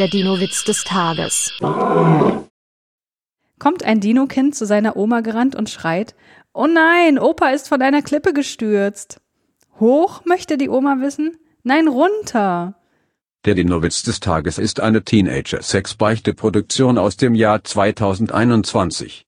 Der Dino-Witz des Tages. Kommt ein Dino-Kind zu seiner Oma gerannt und schreit, Oh nein, Opa ist von einer Klippe gestürzt. Hoch, möchte die Oma wissen? Nein, runter. Der Dino-Witz des Tages ist eine Teenager-Sex-Beichte-Produktion aus dem Jahr 2021.